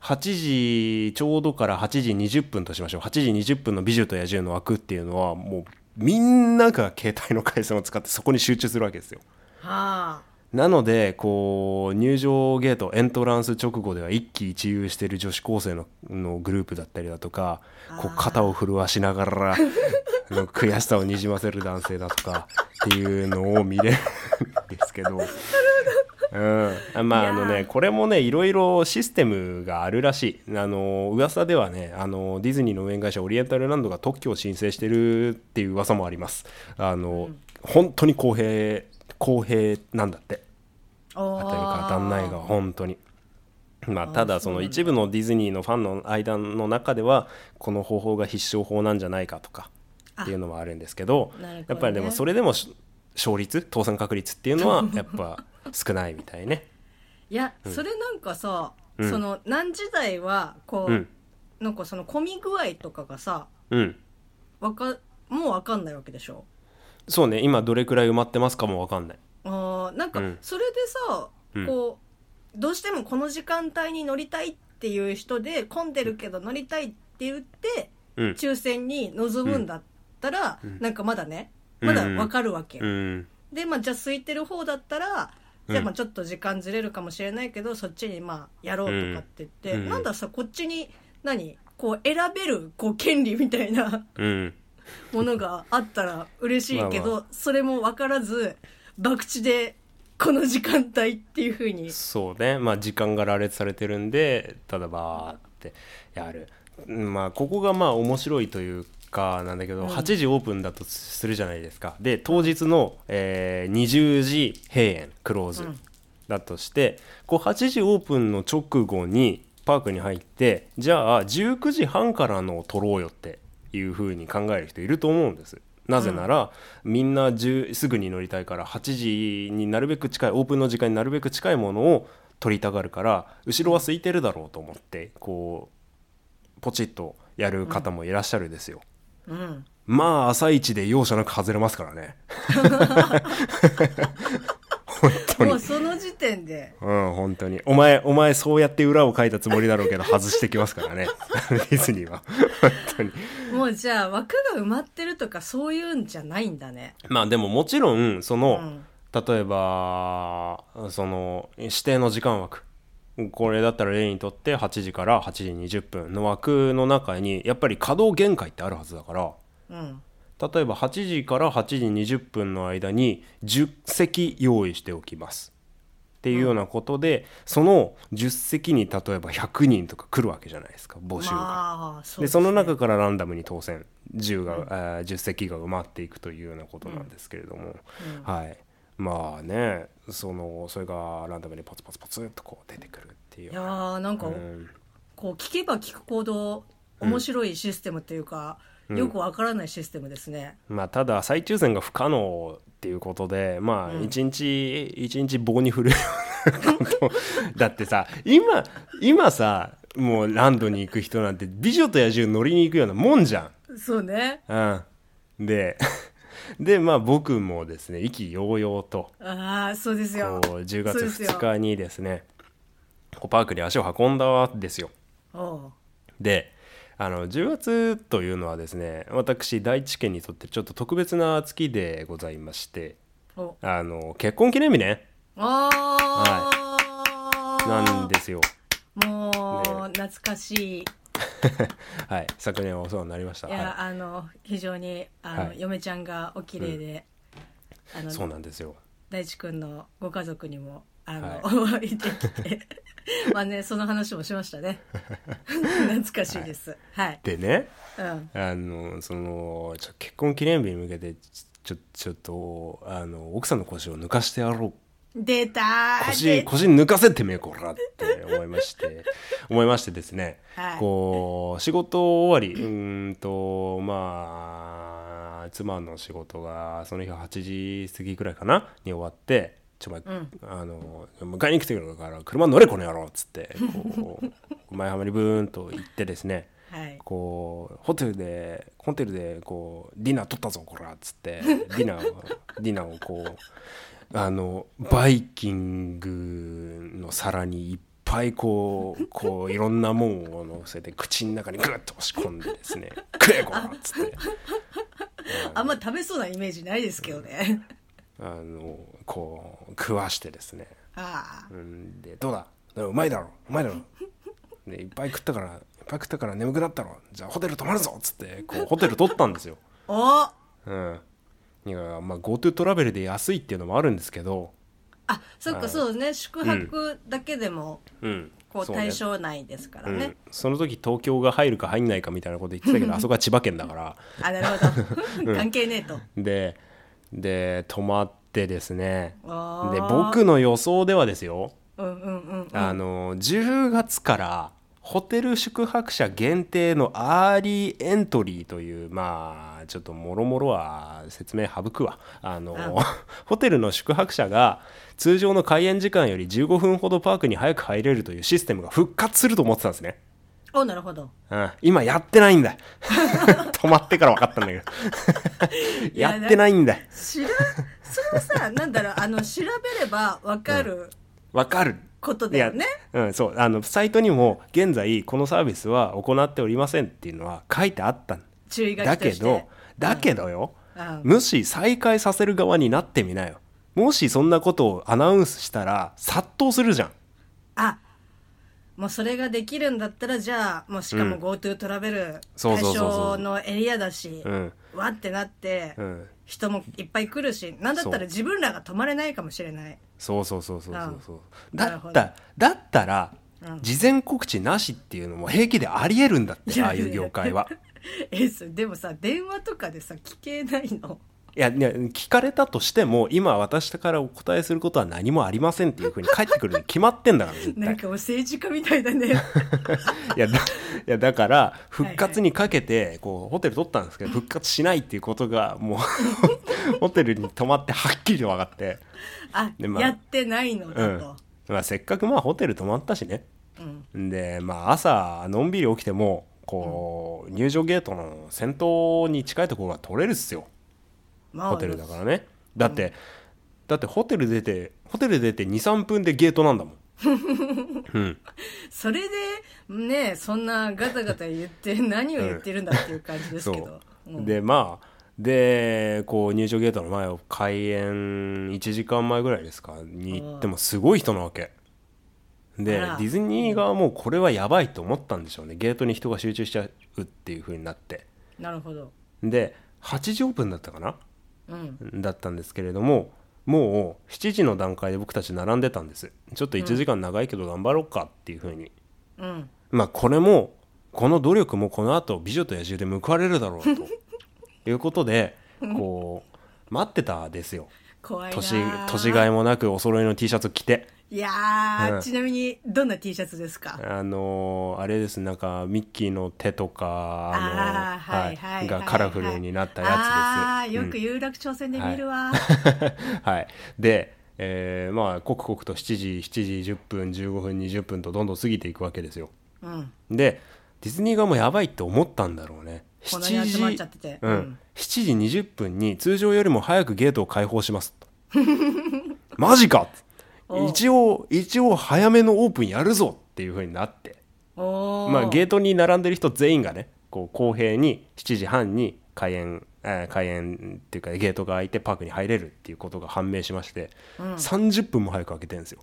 B: 8時ちょうどから8時20分としましょう。8時20分の「美女と野獣」の枠っていうのはもうみんなが携帯の回線を使ってそこに集中するわけですよ
A: はあ
B: なのでこう入場ゲートエントランス直後では一喜一憂してる女子高生ののグループだったりだとかこう肩を震わしながら <laughs> 悔しさをにじませる男性だとかっていうのを見れるんですけど。うん、まああのねこれもねいろいろシステムがあるらしい。あの噂ではねあのディズニーの運営会社オリエンタルランドが特許を申請してるっていう噂もあります。あの、本当に公平公平なんだって。
A: 当
B: 当てるか当たんないが本当に。まあただその一部のディズニーのファンの間の中ではこの方法が必勝法なんじゃないかとかっていうのもあるんですけどやっぱりでもそれでもし勝率当選確率っていうのは <laughs> やっぱ少ないみたいね。
A: いや、それなんかさ、
B: うん。
A: その何時台はこう、
B: うん。
A: なんかその混み具合とかがさ
B: うん。
A: わかもうわかんないわけでしょ？
B: そうね今どれくらい埋まってますかも分かんない。
A: あーなんか
B: うん。
A: それでさ、
B: うん。
A: こうどうしてもこの時間帯に乗りたいっていう人で混んでるけど乗りたいって言って
B: うん。
A: 抽選に臨むんだったら、
B: ん。
A: なんかまだねまだわかるわけ、
B: うん。
A: でまあじゃあ空いてる方だったらじゃあ
B: うん
A: まあちょっと時間ずれるかもしれないけど、そっちにまあやろうとかって言って、
B: うん。
A: なんださこっちに何こう選べるこう権利みたいな。
B: うん
A: ものがあったら嬉しいけど
B: まあ
A: それも分からず博打でこの時間帯っていうふうに。
B: そうね。まあ時間が羅列されてるんでただバーってやる。うんまあここがまあ面白いというかなんだけど、
A: うん。
B: 8時オープンだとするじゃないですか。で当日の、えー20時閉園クローズ
A: うん。
B: だとして、こう8時オープンの直後にパークに入ってじゃあ19時半からの撮ろうよっていうふうに考える人いると思うんです。なぜなら、みんな10すぐに乗りたいから8時になるべく近いオープンの時間になるべく近いものを撮りたがるから後ろは空いてるだろうと思ってこうポチッとやる方もいらっしゃるですよ、
A: うん。
B: まあ朝一で容赦なく外れますからね <laughs> 本当に
A: もうその時点で
B: うん、本当に。お前、お前そうやって裏を書いたつもりだろうけど、外してきますからね。<laughs> ディズニーは。本当に。
A: もうじゃあ枠が埋まってるとかそういうんじゃないんだね
B: まあでももちろん、その、
A: うん
B: 例えば、その、指定の時間枠。これだったら例にとって8時から8時20分の枠の中に、やっぱり稼働限界ってあるはずだから、
A: うん
B: 例えば8時から8時20分の間に10席用意しておきます。っていうようなことで、その10席に例えば100人とか来るわけじゃないですか募集が。
A: まあそう
B: でその
A: ね
B: 中からランダムに当選。10が、えー10席が埋まっていくというようなことなんですけれども、はい。まあねそのそれがランダムにポツポツポツっとこう出てくるっていう。
A: いやーなんか、
B: うん。
A: こう聞けば聞くほど面白いシステムっていうか、よくわからないシステムですね、
B: まあ、ただ再抽選が不可能っていうことでまあ
A: うん。
B: 一日一日棒に振るようなこと。<laughs> だってさ今今さもうランドに行く人なんて「美女と野獣」乗りに行くようなもんじゃ
A: そうね。
B: ん。うん、ででまあ僕もですね意気揚々と。
A: ああそうですよ。
B: こう10月
A: そうですよ。
B: 2日にですねこうパークに足を運んだんですよ。であの10月というのはですね私第一県にとってちょっと特別な月でございまして
A: お。
B: あの結婚記念日ね。
A: あー、
B: なんですよ。
A: もう、懐かしい。<laughs>
B: はい。昨年はお世話になりました。
A: いや、
B: は
A: あの非常にあの、
B: はい。
A: 嫁ちゃんがお綺麗で、あ
B: い、
A: の
B: そうなんですよ。
A: 大地君のご家族にもあの、
B: はい。<laughs>
A: いできて <laughs> まあねその話もしましたね。<laughs> 懐かしいです。はい、
B: でね
A: うん。
B: あのその結婚記念日に向けてちょちょっとあの奥さんの腰を抜かしてやろう。
A: 出たー。
B: 腰
A: 出
B: 腰抜かせてめえこらって思いまして。<laughs> 思いましてですね、
A: はい。
B: こう仕事終わりうーんとまあ妻の仕事がその日は8時過ぎくらいかな？に終わって「ちょ、ま
A: うん。
B: あの迎えに来てくるから車乗れこの野郎」っつってこう <laughs> 前浜にブーンと行ってですね
A: はい。
B: こうホテルでホテルでこうディナー取ったぞこらっつって <laughs> ディナーをディナーをこうあのバイキングの皿にいっぱいこうこういろんなもんを乗せて口の中にグッと押し込んでですね「<laughs> 食えこら!」っつって。
A: あんま食べそうなイメージないですけどね
B: あのこう食わしてですね。
A: あ
B: うんでどうだ？うまいだろ。うまいだろ。でいっぱい食ったからいっぱい食ったから眠くなったろ。じゃあホテル泊まるぞっつってこうホテル取ったんですよ。
A: あお。
B: うん。いやまあ GoTo トラベルで安いっていうのもあるんですけど。
A: あそっ
B: はい。
A: かそうですね。宿泊だけでも
B: うん。
A: こう対象内ですからね。
B: うん、その時東京が入るか入んないかみたいなこと言ってたけど <laughs> あそこは千葉県だから。
A: あなるほど。<laughs> 関係ねえと。
B: でで泊まってですね。で僕の予想ではですよ。
A: うんうんうんうん。
B: あの10月からホテル宿泊者限定のアーリーエントリーというまあちょっともろもろは説明省くわ。あの
A: うん。<laughs>
B: ホテルの宿泊者が通常の開園時間より15分ほどパークに早く入れるというシステムが復活すると思ってたんですね、
A: おなるほど。
B: うん、今やってないんだ。<laughs> 止まってから分かったんだけど。
A: や
B: やってないんだ。
A: 知らそれはさなんだろうあの調べればわかる
B: 分かる。
A: ことだよね、
B: うん、そう。あのサイトにも現在このサービスは行っておりませんっていうのは書いてあった。ん
A: 注意書
B: だ
A: きとして。
B: けどだけどよ、
A: うん。
B: もし再開させる側になってみなよ。もしそんなことをアナウンスしたら殺到するじゃん。
A: あもうそれができるんだったらじゃあもうしかも
B: うん。
A: GoTo トラベル対象のエリアだし、
B: うん
A: わってなって、
B: うん。
A: 人もいっぱい来るしなんだったら自分らが泊まれないかもしれない。
B: そうそうそうそうそうそう。
A: なるほど。
B: だっただったら、
A: うん。
B: 事前告知なしっていうのも平気でありえるんだってああいう業界は。<laughs>
A: えそでもさ電話とかでさ聞けないの？
B: いやいや聞かれたとしても今私からお答えすることは何もありませんっていうふうに <laughs> 返ってくるに決まってんだから絶対。
A: なんかもう政治家みたいだね。<laughs>
B: いやだいやだから復活にかけてこうホテル取ったんですけど復活しないっていうことがもう <laughs> ホテルに泊まってはっきりと分かって、
A: あ、
B: でまあ
A: やってないの
B: うん。
A: だと、
B: まあ、せっかくまあホテル泊まったしね。
A: うん。
B: でまあ朝のんびり起きてもこう入場ゲートの先頭に近いところが取れるっすよ。
A: まあ
B: ホテルだからね。だって、だってホテル出てホテル出て23分でゲートなんだもん。<laughs> うん。
A: それでねそんなガタガタ言って何を言ってるんだっていう感じですけど、うん。
B: でまあでこう入場ゲートの前を開園1時間前ぐらいですか？に行ってもすごい人なわけ。でディズニー側もこれはやばいと思ったんでしょうね。ゲートに人が集中しちゃうっていう風になって。
A: なるほど。
B: で8時オープンだったかな？
A: うん
B: だったんですけれどももう7時の段階で僕たち並んでたんです。ちょっと1時間長いけど頑張ろうかっていう風に、
A: うん。
B: まあこれもこの努力もこの後美女と野獣で報われるだろうと。<laughs> いうことでこう待ってたですよ。年年がいもなくお揃いの T シャツ着て
A: いやー、
B: うん
A: ちなみにどんな T シャツですか？
B: あのーあれです。なんかミッキーの手とかあの
A: あーはいはい。
B: がカラフルになったやつです。
A: あーよく有楽町線で見るわ、<laughs>
B: はい、で、えーまあ刻々と7時7時10分15分20分とどんどん過ぎていくわけですよ。
A: うん。
B: でディズニー側もやばいって思ったんだろうね。
A: こんなに集まっちゃってて。
B: うん。
A: うん。
B: 7時20分に通常よりも早くゲートを開放します。とマジか一応一応早めのオープンやるぞっていう風になって。まあゲートに並んでる人全員がねこう公平に7時半に開園、えー開園っていうかゲートが開いてパークに入れるっていうことが判明しまして、30分も早く開けてるんですよ。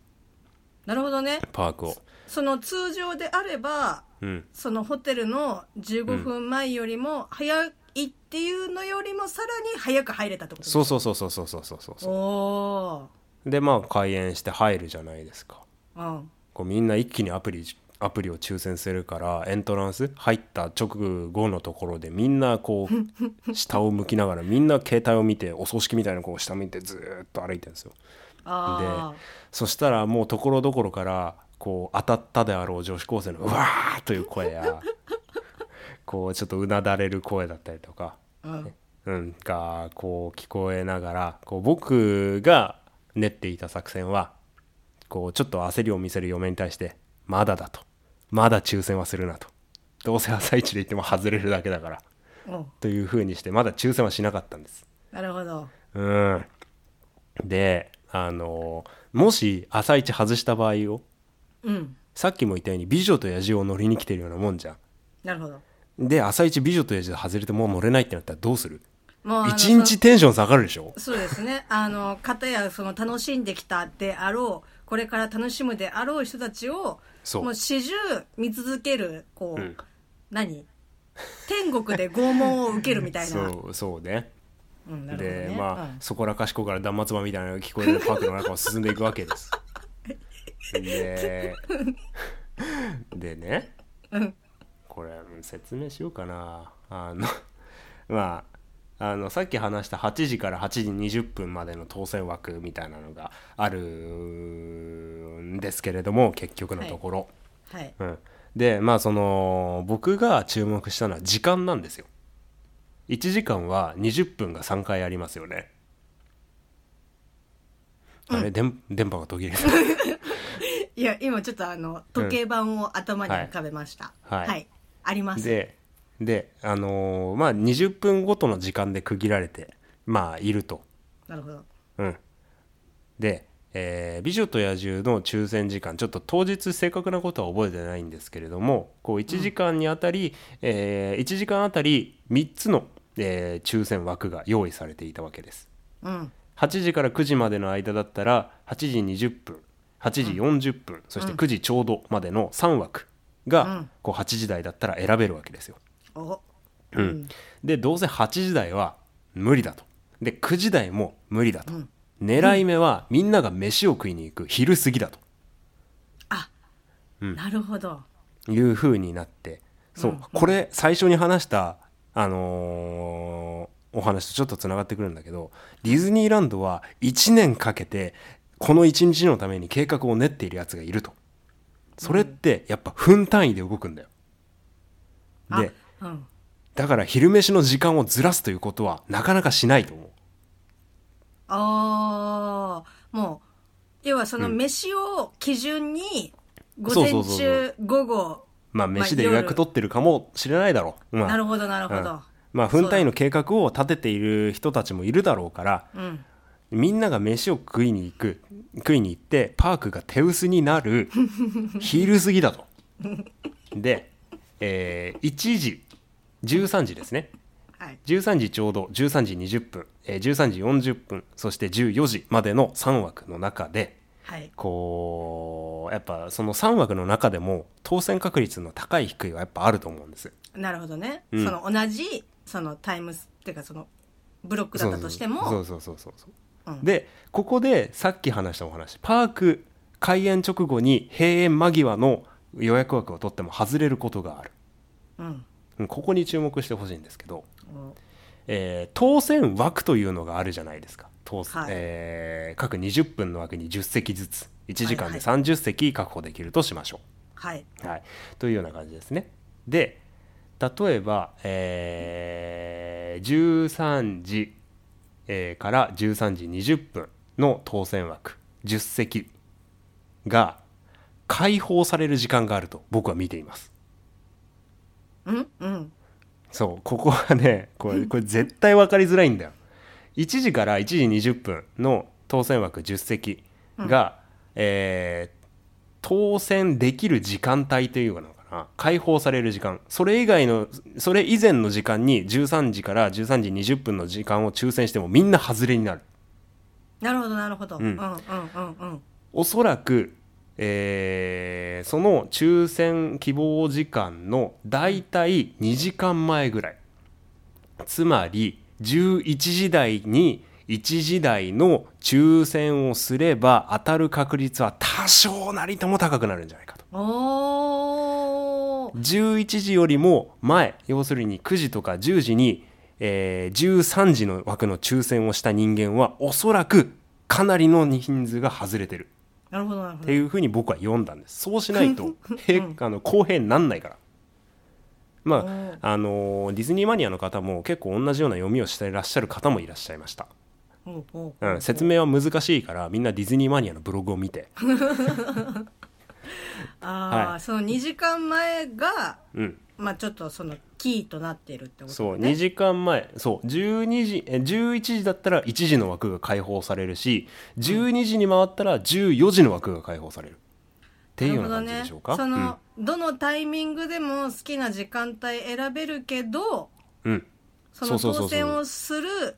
A: なるほどね。
B: パークを。
A: その通常であれば
B: うん。
A: そのホテルの15分前よりも早いっていうのよりもさらに早く入れたってこと
B: そうそうそうそうそうそうそうそう。
A: お
B: でまあ開園して入るじゃないですか。
A: ーうん。
B: こうみんな一気にアプリアプリを抽選するからエントランス入った直後のところでみんなこう <laughs> 下を向きながらみんな携帯を見てお葬式みたいなこう下向いてずーっと歩いてるんですよ。
A: あ
B: そしたらもうところどころからこう当たったであろう女子高生の「うわー!」という声や <laughs> こうちょっとうなだれる声だったりとか、
A: あうん。
B: うん、がこう聞こえながらこう僕が練っていた作戦はこうちょっと焦りを見せる嫁に対して「まだだ」と「まだ抽選はするな」と「どうせ朝一で行っても外れるだけだから」
A: お
B: というふうにしてまだ抽選はしなかったんです。
A: なるほど。
B: うん、であのもし朝一外した場合を
A: うん。
B: さっきも言ったように「美女と野獣」を乗りに来てるようなもんじゃん。
A: なるほど。
B: で朝一美女と野獣外れてもう乗れないってなったらどうする？
A: もう
B: 一日テンション下がるでしょ？
A: そうですね。あの方やその楽しんできたであろうこれから楽しむであろう人たちを
B: そう。
A: もう始終見続けるこう、
B: うん。
A: 何？天国で拷問を受けるみたいな。
B: そうそうね。
A: うん、なるほどね。
B: でまあ、
A: うん。
B: そこらかしこから断末魔みたいなのが聞こえるパークの中を進んでいくわけです。<laughs> ででね
A: うん。
B: これ説明しようかな。あのまああのさっき話した8時から8時20分までの当選枠みたいなのがあるんですけれども結局のところ、
A: はい。
B: うん、でまあその僕が注目したのは時間なんですよ。1時間は20分が3回ありますよね。あれ、電電波が途切れた。<laughs>
A: いや今ちょっとあの時計盤を頭に浮かべました、
B: はい。はい。
A: あります。
B: でであのーまあ20分ごとの時間で区切られてまあいると。
A: なるほど。
B: うん。で、えー美女と野獣」の抽選時間ちょっと当日正確なことは覚えてないんですけれどもこう1時間にあたり、え1時間あたり3つの、えー抽選枠が用意されていたわけです。
A: うん。
B: 8時から9時までの間だったら8時20分8時40分、そして9時ちょうどまでの3枠が、
A: うん。
B: こう8時台だったら選べるわけですよ。
A: お
B: うん。でどうせ8時台は無理だと。で9時台も無理だと、狙い目はみんなが飯を食いに行く昼過ぎだと。
A: あ、なるほど。
B: いう風になって。そう、これ最初に話したあのーお話とちょっとつながってくるんだけどディズニーランドは1年かけてこの1日のために計画を練っているやつがいると。それってやっぱ分単位で動くんだよ。で
A: あうん。
B: だから昼飯の時間をずらすということはなかなかしないと思う。
A: ああもう要はその飯を基準に午前
B: そうそうそうそ
A: 中午後
B: まあ
A: まあ
B: 飯で予約
A: 夜
B: 取ってるかもしれないだろう、まあ。
A: なるほどなるほど。
B: うん。まあ分単位の計画を立てている人たちもいるだろうから
A: うん。
B: みんなが飯を食いに行く食いに行ってパークが手薄になる <laughs> 昼過ぎだと。で、えー1時13時ですね。
A: はい。
B: 13時ちょうど13時20分、えー13時40分そして14時までの3枠の中で
A: はい。
B: こうやっぱその3枠の中でも当選確率の高い低いはやっぱあると思うんです。
A: なるほどね、
B: うん。
A: その同じそのタイムスっていうかそのブロックだったとしても。
B: そうそうそうそうそう、
A: うん。
B: でここでさっき話したお話パーク開園直後に閉園間際の予約枠を取っても外れることがある。
A: うん
B: うんここに注目してほしいんですけど、
A: お
B: えー当選枠というのがあるじゃないですか。当選、
A: はい。
B: えー各20分の枠に10席ずつ。1時間で
A: はい
B: 30席確保できるとしましょ
A: はい、
B: う、はい、というような感じですね。で例えば、えー13時、えーから13時20分の当選枠。10席が開放される時間があると僕は見ています
A: うんうん。
B: そうここはねこれこれ絶対分かりづらいんだよ。1時から1時20分の当選枠10席が、えー当選できる時間帯というのかな。開放される時間。それ以外のそれ以前の時間に13時から13時20分の時間を抽選してもみんな外れになる。
A: なるほどなるほど、
B: ん。
A: うん、うんうんうん。
B: おそらく、えーその抽選希望時間のだいたい2時間前ぐらい。つまり11時台に1時台の抽選をすれば当たる確率は多少なりとも高くなるんじゃないかと。
A: おー。
B: 11時よりも前要するに9時とか10時に、えー13時の枠の抽選をした人間はおそらくかなりの人数が外れてる
A: なるほどなるほど。
B: っていうふうに僕は読んだんです。そうしないとへあの公平になんないから。まああのーディズニーマニアの方も結構同じような読みをしていらっしゃる方もいらっしゃいました、
A: う
B: ん、説明は難しいからみんなディズニーマニアのブログを見て、<laughs> <laughs>
A: ああ、
B: はい。
A: その2時間前が
B: うん、
A: まあちょっとそのキーとなっているってこと
B: そう
A: ね
B: 2時間前。そう12時え11時だったら1時の枠が開放されるし12時に回ったら14時の枠が開放される。っていうような感じでしょうか？
A: ね、その、どのタイミングでも好きな時間帯選べるけど
B: うん、うん
A: その当選をする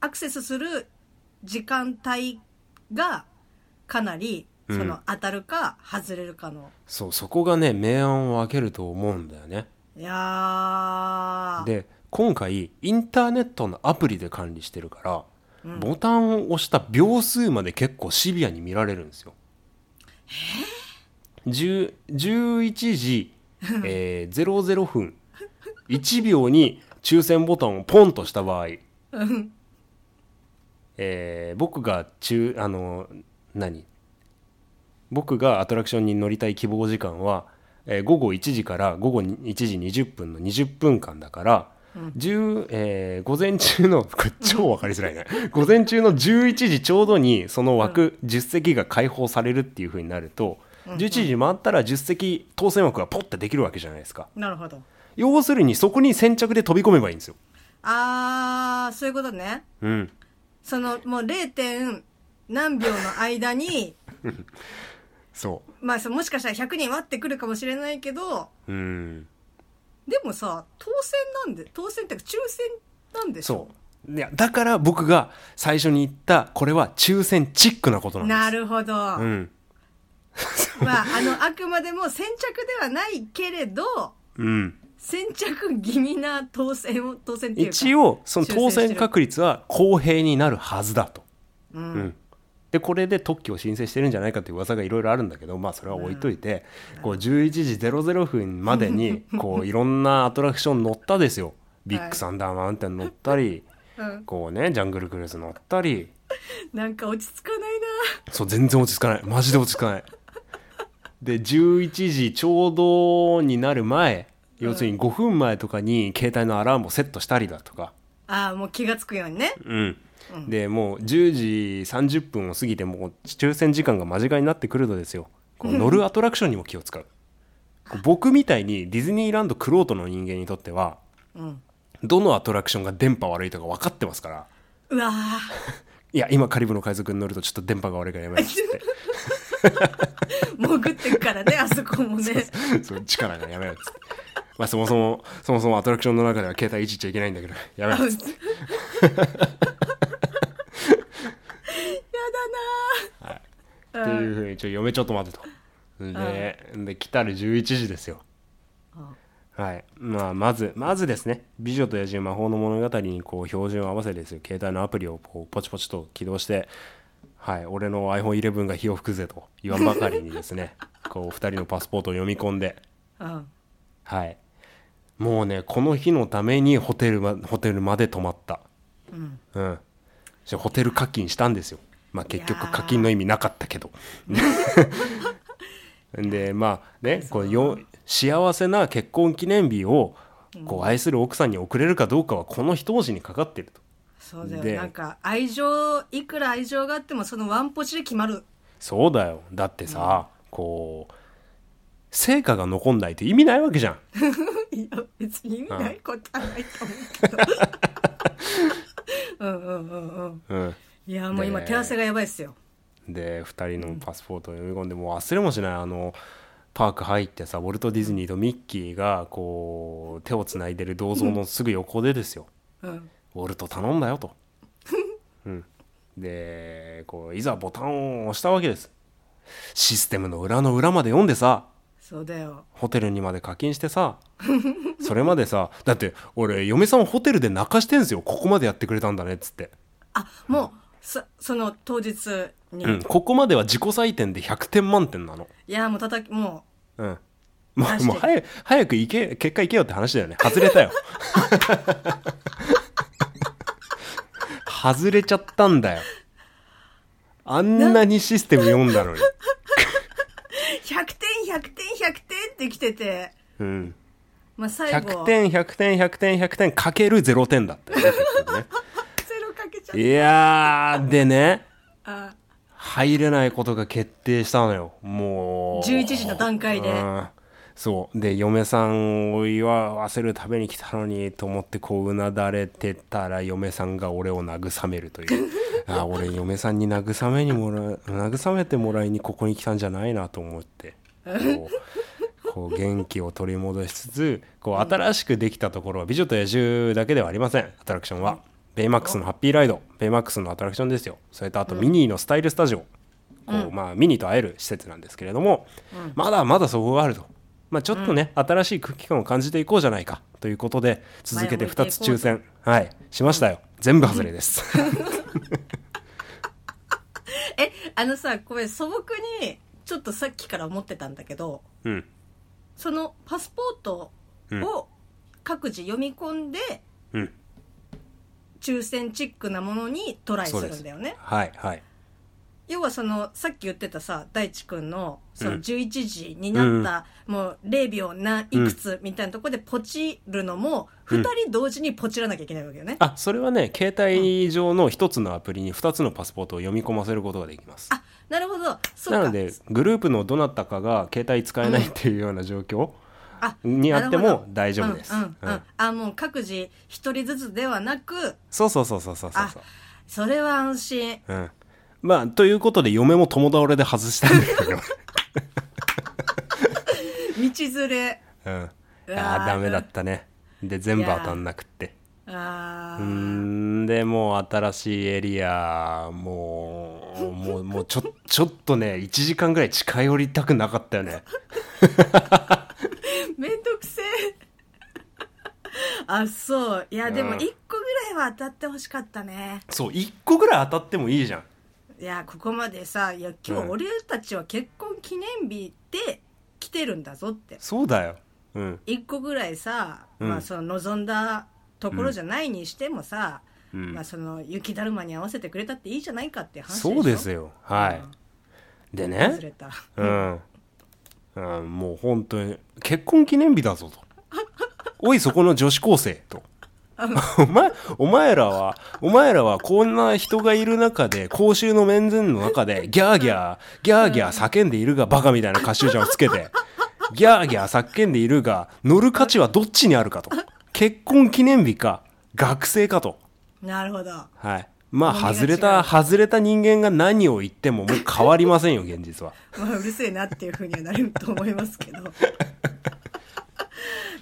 A: アクセスする時間帯がかなりその、
B: うん
A: 当たるか外れるかの。
B: そうそこがね明暗を分けると思うんだよね。
A: いやー。
B: で今回インターネットのアプリで管理してるから、ボタンを押した秒数まで結構シビアに見られるんですよ。10 11時、えー、00分1秒に抽選ボタンをポンとした場合、
A: うん。
B: えー僕が中あの何？僕がアトラクションに乗りたい希望時間は、えー午後1時から午後1時20分の20分間だから、10えー午前中の <laughs> これ超分かりづらいね。午前中の11時ちょうどにその枠10席が開放されるっていう風になると、11時回ったら10席当選枠がポッてできるわけじゃないですか。
A: なるほど。
B: 要するにそこに先着で飛び込めばいいんですよ。
A: あーそういうことね。
B: うん。
A: そのもう 0. 点何秒の間に <laughs>
B: そう。
A: まあそもしかしたら100人割ってくるかもしれないけど
B: うん。
A: でもさ当選なんで当選っていうか抽選なんでしょ？
B: そう。いやだから僕が最初に言ったこれは抽選チックなことなんです。
A: なるほど、
B: うん。<laughs>
A: まああのあくまでも先着ではないけれど
B: うん。
A: 先着気味な当選を当選っていうか
B: 一応その当選確率は公平になるはずだと、
A: うん。
B: うんでこれで特許を申請してるんじゃないかという噂がいろいろあるんだけどまあそれは置いといて、こう11時00分までにこういろんなアトラクション乗ったですよ。ビッグサンダーマウンテン乗ったり、
A: うん。
B: こうねジャングルクルーズ乗ったり。
A: なんか落ち着かないな。
B: そう全然落ち着かない。マジで落ち着かない。で11時ちょうどになる前要するに5分前とかに携帯のアラームをセットしたりだとか。
A: ああもう気がつくようにね。
B: うん、でもう10時30分を過ぎてもう抽選時間が間近になってくるとですよ。こう乗るアトラクションにも気を使う。僕みたいにディズニーランドクロートの人間にとっては
A: うん。
B: どのアトラクションが電波悪いとか分かってますから。
A: うわ <laughs>
B: いや今カリブの海賊に乗るとちょっと電波が悪いからやめろっつって。
A: ー <laughs> 潜ってくからね <laughs> あそこもね。
B: そう力がやめろっつって。まあそもそもそもそもアトラクションの中では携帯いじっちゃいけないんだけどやめろっつって
A: や
B: っていうふうにちょ嫁ちょっと待てと。でで来たる11時ですよ。はい。まあまずまずですね「美女と野獣魔法の物語」にこう標準を合わせてですよ。携帯のアプリをこうポチポチと起動してはい。俺の iPhone11 が火を吹くぜと言わんばかりにですね。<laughs> こう2人のパスポートを読み込んで。
A: だな
B: はい。もうねこの日のためにホテルまホテルまで泊まった。
A: うん。
B: うんホテル課金したんですよ。まあ結局課金の意味なかったけど。<laughs> でまあねこうよ幸せな結婚記念日をこう愛する奥さんに送れるかどうかはこの一文字にかかってると。
A: そうだ
B: で。
A: よなんか愛情いくら愛情があってもそのワンポチで決まる。
B: そうだよ。だってさ、こう成果が残んないと意味ないわけじゃん。<laughs>
A: いや別に意味ないことはないと思うけど <laughs> うんうんうんうん。
B: うん。
A: いやもう今
B: で
A: 手汗がやばいっすよ。
B: で2人のパスポートを読み込んでもう忘れもしないあのパーク入ってさウォルト・ディズニーとミッキーがこう手をつないでる銅像のすぐ横でですよ。
A: うん。
B: ウォルト頼んだよと、<laughs> うん、でこういざボタンを押したわけです。システムの裏の裏まで読んでさ
A: そうだよ
B: ホテルにまで課金してさ <laughs> それまでさだって俺嫁さんホテルで泣かしてんすよここまでやってくれたんだねっつって、
A: あもうそその当日に、
B: うん、ここまでは自己採点で100点満点なの
A: いやもう叩きも
B: うん。もう、もう早く、早く行け、結果行けよって話だよね。外れたよ。外れちゃったんだよ。<laughs> あんなにシステム読んだのに。<laughs>
A: う100点100点100点って来てて
B: うん。
A: まあ最後
B: 100点、100点、100点、100点、かける0点だったよね。<laughs>
A: かけちゃっ
B: いやー、でね、入れないことが決定したのよ。もう。
A: 11時の段階で
B: うんそう。で、嫁さんを祝わせるために来たのにと思って、こう、うなだれてたら、嫁さんが俺を慰めるという。<laughs> あ、俺、嫁さんに慰めにもらう、慰めてもらいにここに来たんじゃないなと思って。こう、<laughs> こう元気を取り戻しつつ、こう、新しくできたところは、美女と野獣だけではありません。アトラクションは。ベイマックスのハッピーライド、ベイマックスのアトラクションですよ。それとあと、ミニーのスタイルスタジオ。こうまあ、ミニと会える施設なんですけれども、まだまだそこがあると、まあ、ちょっとね、新しい空気感を感じていこうじゃないか。ということで続けて2つ抽選。はい。しましたよ。全部外れです。<laughs>
A: えあのさこれ素朴にちょっとさっきから思ってたんだけど
B: うん。
A: そのパスポートを各自読み込んで
B: うん。
A: 抽選チックなものにトライするんだよね。
B: はいはい
A: 要はそのさっき言ってたさ大地君のそ
B: うん。
A: の11時になった、もう0秒何いくつみたいなところでポチるのも
B: うん。
A: 2人同時にポチらなきゃいけないわけよね、
B: あそれはね携帯上の一つのアプリに2つのパスポートを読み込ませることができます。
A: あなるほど。そうか。
B: なのでグループのどなたかが携帯使えないっていうような状況
A: あ
B: にあっても大丈夫です、
A: うんうんうん。
B: うん。
A: あもう各自一人ずつではなく
B: そうそうそうそうそうそう。
A: あそれは安心。
B: うん、まあということで嫁も共倒れで外したんだけど、
A: 道連れ。
B: うん、あ
A: ー
B: ー。ダメだったね。で全部当たんなくって。
A: あ
B: うん。でもう新しいエリアもうもう <laughs> もうちょちょっとね1時間ぐらい近寄りたくなかったよね。<laughs>
A: めんどくせえ。あそう。いやでも
B: うん。
A: 1個ぐらいは当たってほしかったね。
B: そう1個ぐらい当たってもいいじゃん
A: いやここまでさいや今日
B: うん。
A: 俺たちは結婚記念日で来てるんだぞって。
B: そうだよ。うん。
A: 1個ぐらいさ、
B: うん。
A: まあその望んだところじゃないにしてもさ、
B: うん。
A: まあその雪だるまに合わせてくれたっていいじゃないかっていう話でしょ？
B: そうですよ。はい。で
A: 外
B: ね
A: れた。
B: うん、うん、もう本当に結婚記念日だぞと。おいそこの女子高生と <laughs> お前お前らはお前らはこんな人がいる中で公衆の面前の中でギャーギャーギャーギャー叫んでいるがバカみたいなカシュージャンをつけてギャーギャー叫んでいるが乗る価値はどっちにあるかと。結婚記念日か学生かと。
A: なるほど。
B: はい。まあ外れた外れた人間が何を言ってももう <laughs> 変わりませんよ現実は。
A: まあうるせえなっていうふうにはなると思いますけど <laughs>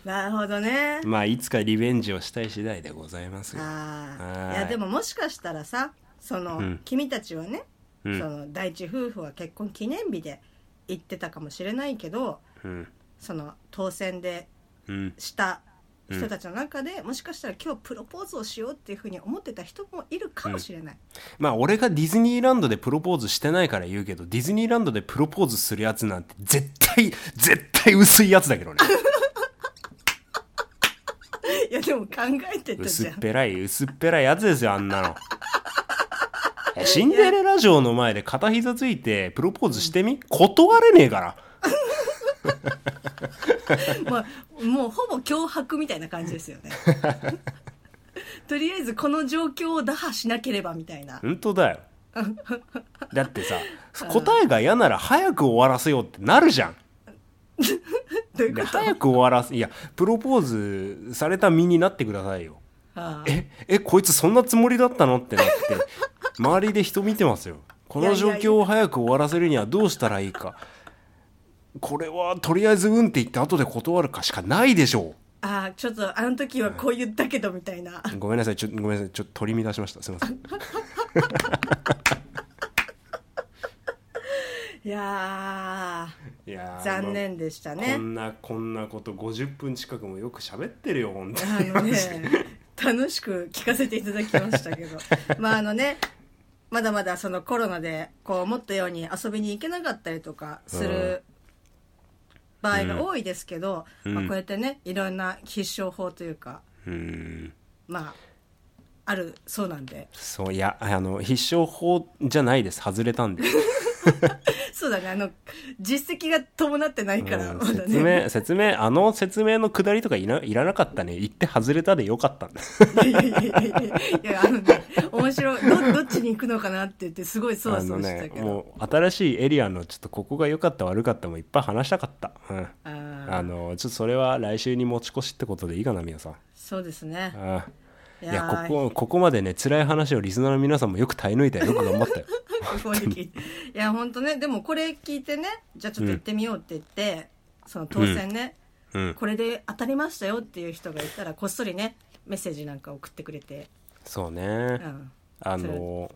A: <laughs> なるほどね。
B: まあいつかリベンジをしたい次第でございますよ。
A: ああ
B: はい。
A: いやでももしかしたらさその、
B: うん。
A: 君たちはね、
B: うん。
A: その第一夫婦は結婚記念日で行ってたかもしれないけど
B: うん。
A: その当選で
B: うん
A: した人たちの中で、もしかしたら今日プロポーズをしようっていうふうに思ってた人もいるかもしれない、
B: まあ俺がディズニーランドでプロポーズしてないから言うけどディズニーランドでプロポーズするやつなんて絶対絶対薄いやつだけどね <laughs> <laughs>
A: いやでも考えてた
B: 薄
A: じゃん。
B: っぺらい薄っぺらいやつですよあんなの。<laughs> えシンデレラ城の前で片膝ついてプロポーズしてみ？断れねえから。<laughs>
A: まあ、もうほぼ脅迫みたいな感じですよね。とりあえずこの状況を打破しなければみたいな。
B: 本当だよ。だってさ答えが嫌なら早く終わらせようってなるじゃん。で <laughs>
A: どういうこと？
B: 早く終わらせいやプロポーズされた身になってくださいよ。
A: ああ。
B: ええこいつそんなつもりだったの？ってなって。<laughs> 周りで人見てますよ。この状況を早く終わらせるにはどうしたらいいか。これはとりあえずうんって言って後で断るかしかないでしょ
A: ああちょっとあの時はこう言ったけどみたいな。
B: うごめんなさいちょごめんなさいちょっと取り乱しました。すいません <laughs>
A: いや
B: いや
A: 残念でした
B: こ
A: ね
B: んなこんなこと50分近くもよく喋ってるよ本当
A: あ
B: に
A: のね <laughs> 楽しく聞かせていただきましたけど。<laughs> まああのねまだまだそのコロナでこう思ったように遊びに行けなかったりとかする場合が多いですけど、
B: うん。
A: まあ、こうやってねいろんな必勝法というか
B: うん。
A: まああるそうなんで。
B: そういやあの必勝法じゃないです。外れたんで <laughs> <laughs>
A: そうだね。あの実績が伴ってないから、
B: うん。
A: まだ
B: 説
A: ね
B: 明説明あの説明のくだりとかいないらなかったね。言って外れたでよかったんだ。
A: いやいやいやいやいや。あのね面白い。どどっちに行くのかなって言ってすごいそわそわしてたけど、
B: もう新しいエリアのちょっとここが良かった悪かったもいっぱい話したかった、うん、
A: あー。
B: あのちょっとそれは来週に持ち越しってことでいいかな皆さん。
A: そうですね。
B: あ
A: い
B: いや
A: ー。
B: ここここまでね辛い話をリスナーの皆さんもよく耐え抜いたよ。よく頑張ったよ。<laughs>
A: いや本当ね。でもこれ聞いてねじゃあちょっと行ってみようって言って、その当選ね、
B: うん。
A: これで当たりましたよっていう人がいたらこっそりねメッセージなんか送ってくれて、
B: そうね、
A: うん、
B: あの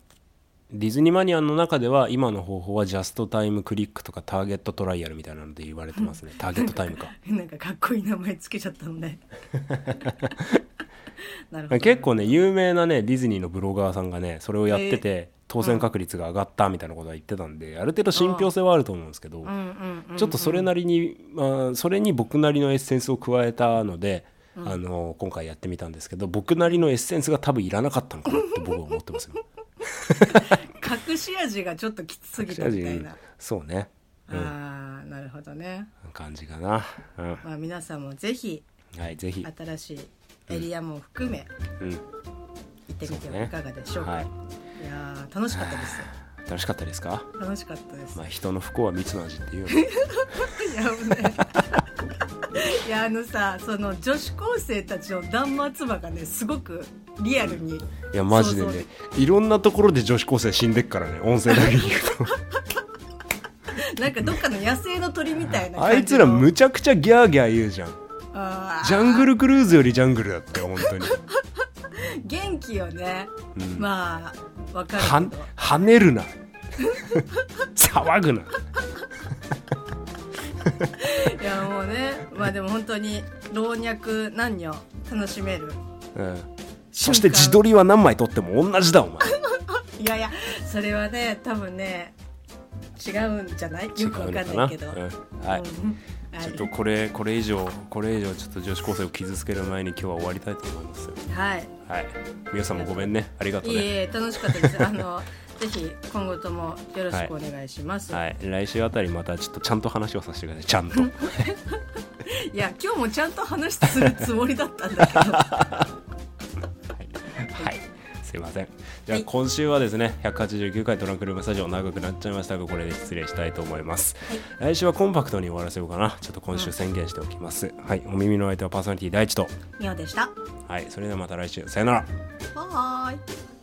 B: ディズニーマニアの中では今の方法はジャストタイムクリックとかターゲットトライアルみたいなので言われてますね。<laughs> ターゲットタイムか。
A: なんかかっこいい名前つけちゃったので <laughs> <laughs> なるほど。
B: 結構ね有名なねディズニーのブロガーさんがねそれをやってて、当選確率が上がったみたいなことは言ってたんである程度信憑性はあると思うんですけど、
A: うんうんうん
B: ちょっとそれなりに、まあ、それに僕なりのエッセンスを加えたので、あの今回やってみたんですけど僕なりのエッセンスが多分いらなかったのかなって僕は思ってますよ。
A: 隠し味がちょっときつすぎたみたいな。
B: そうね。
A: ああなるほどね。
B: 感じかな、うん。
A: まあ皆さんもぜひ
B: はいぜひ、
A: 新しいエリアも含め
B: うん。
A: 行ってみてはいかがでしょうか、
B: はい。
A: い、やー楽しかったです。
B: 楽しかったですか？
A: 楽しかったです、
B: まあ人の不幸は蜜の味っていうよ <laughs>
A: いやもうね。いやあのさその女子高生たちの断末魔がねすごくリアルに、
B: いやマジでねいろんなところで女子高生死んでっからね音声だけ聞くと。<laughs>
A: なんかどっかの野生の鳥みたいな
B: あいつらむちゃくちゃギャーギャー言うじゃんジャングルクルーズよりジャングルだって本当に。<laughs>
A: 元気よね、
B: うん。
A: まあわかる
B: 跳ねるな。騒ぐな、<laughs>
A: いやもうね。まあでも本当に老若男女楽しめる。
B: うん、そして自撮りは何枚撮っても同じだお前。<laughs>
A: いやいやそれはね多分ね違うんじゃない？よくわかんないけど、
B: うん。はい、
A: うん
B: ちょっとこれこれ以上これ以上ちょっと女子高生を傷つける前に今日は終わりたいと思います
A: はい。
B: はい。皆さんもごめんね。ありがとう
A: いえい
B: ね
A: え楽しかったです。あの <laughs> ぜひ今後ともよろしくお願いします、
B: はい。来週あたりまたちょっとちゃんと話をさせてください。ちゃんと。<laughs>
A: いや今日もちゃんと話するつもりだったんだけど。
B: はい、すいません。じゃあ今週はですね、189回トランクルームスタジオ長くなっちゃいましたが、これで失礼したいと思います。来週はコンパクトに終わらせようかな。ちょっと今週宣言しておきます。はい、お耳の相手はパーソナリティ第一と。
A: みおでした
B: はい、それではまた来週。さよなら。
A: はーい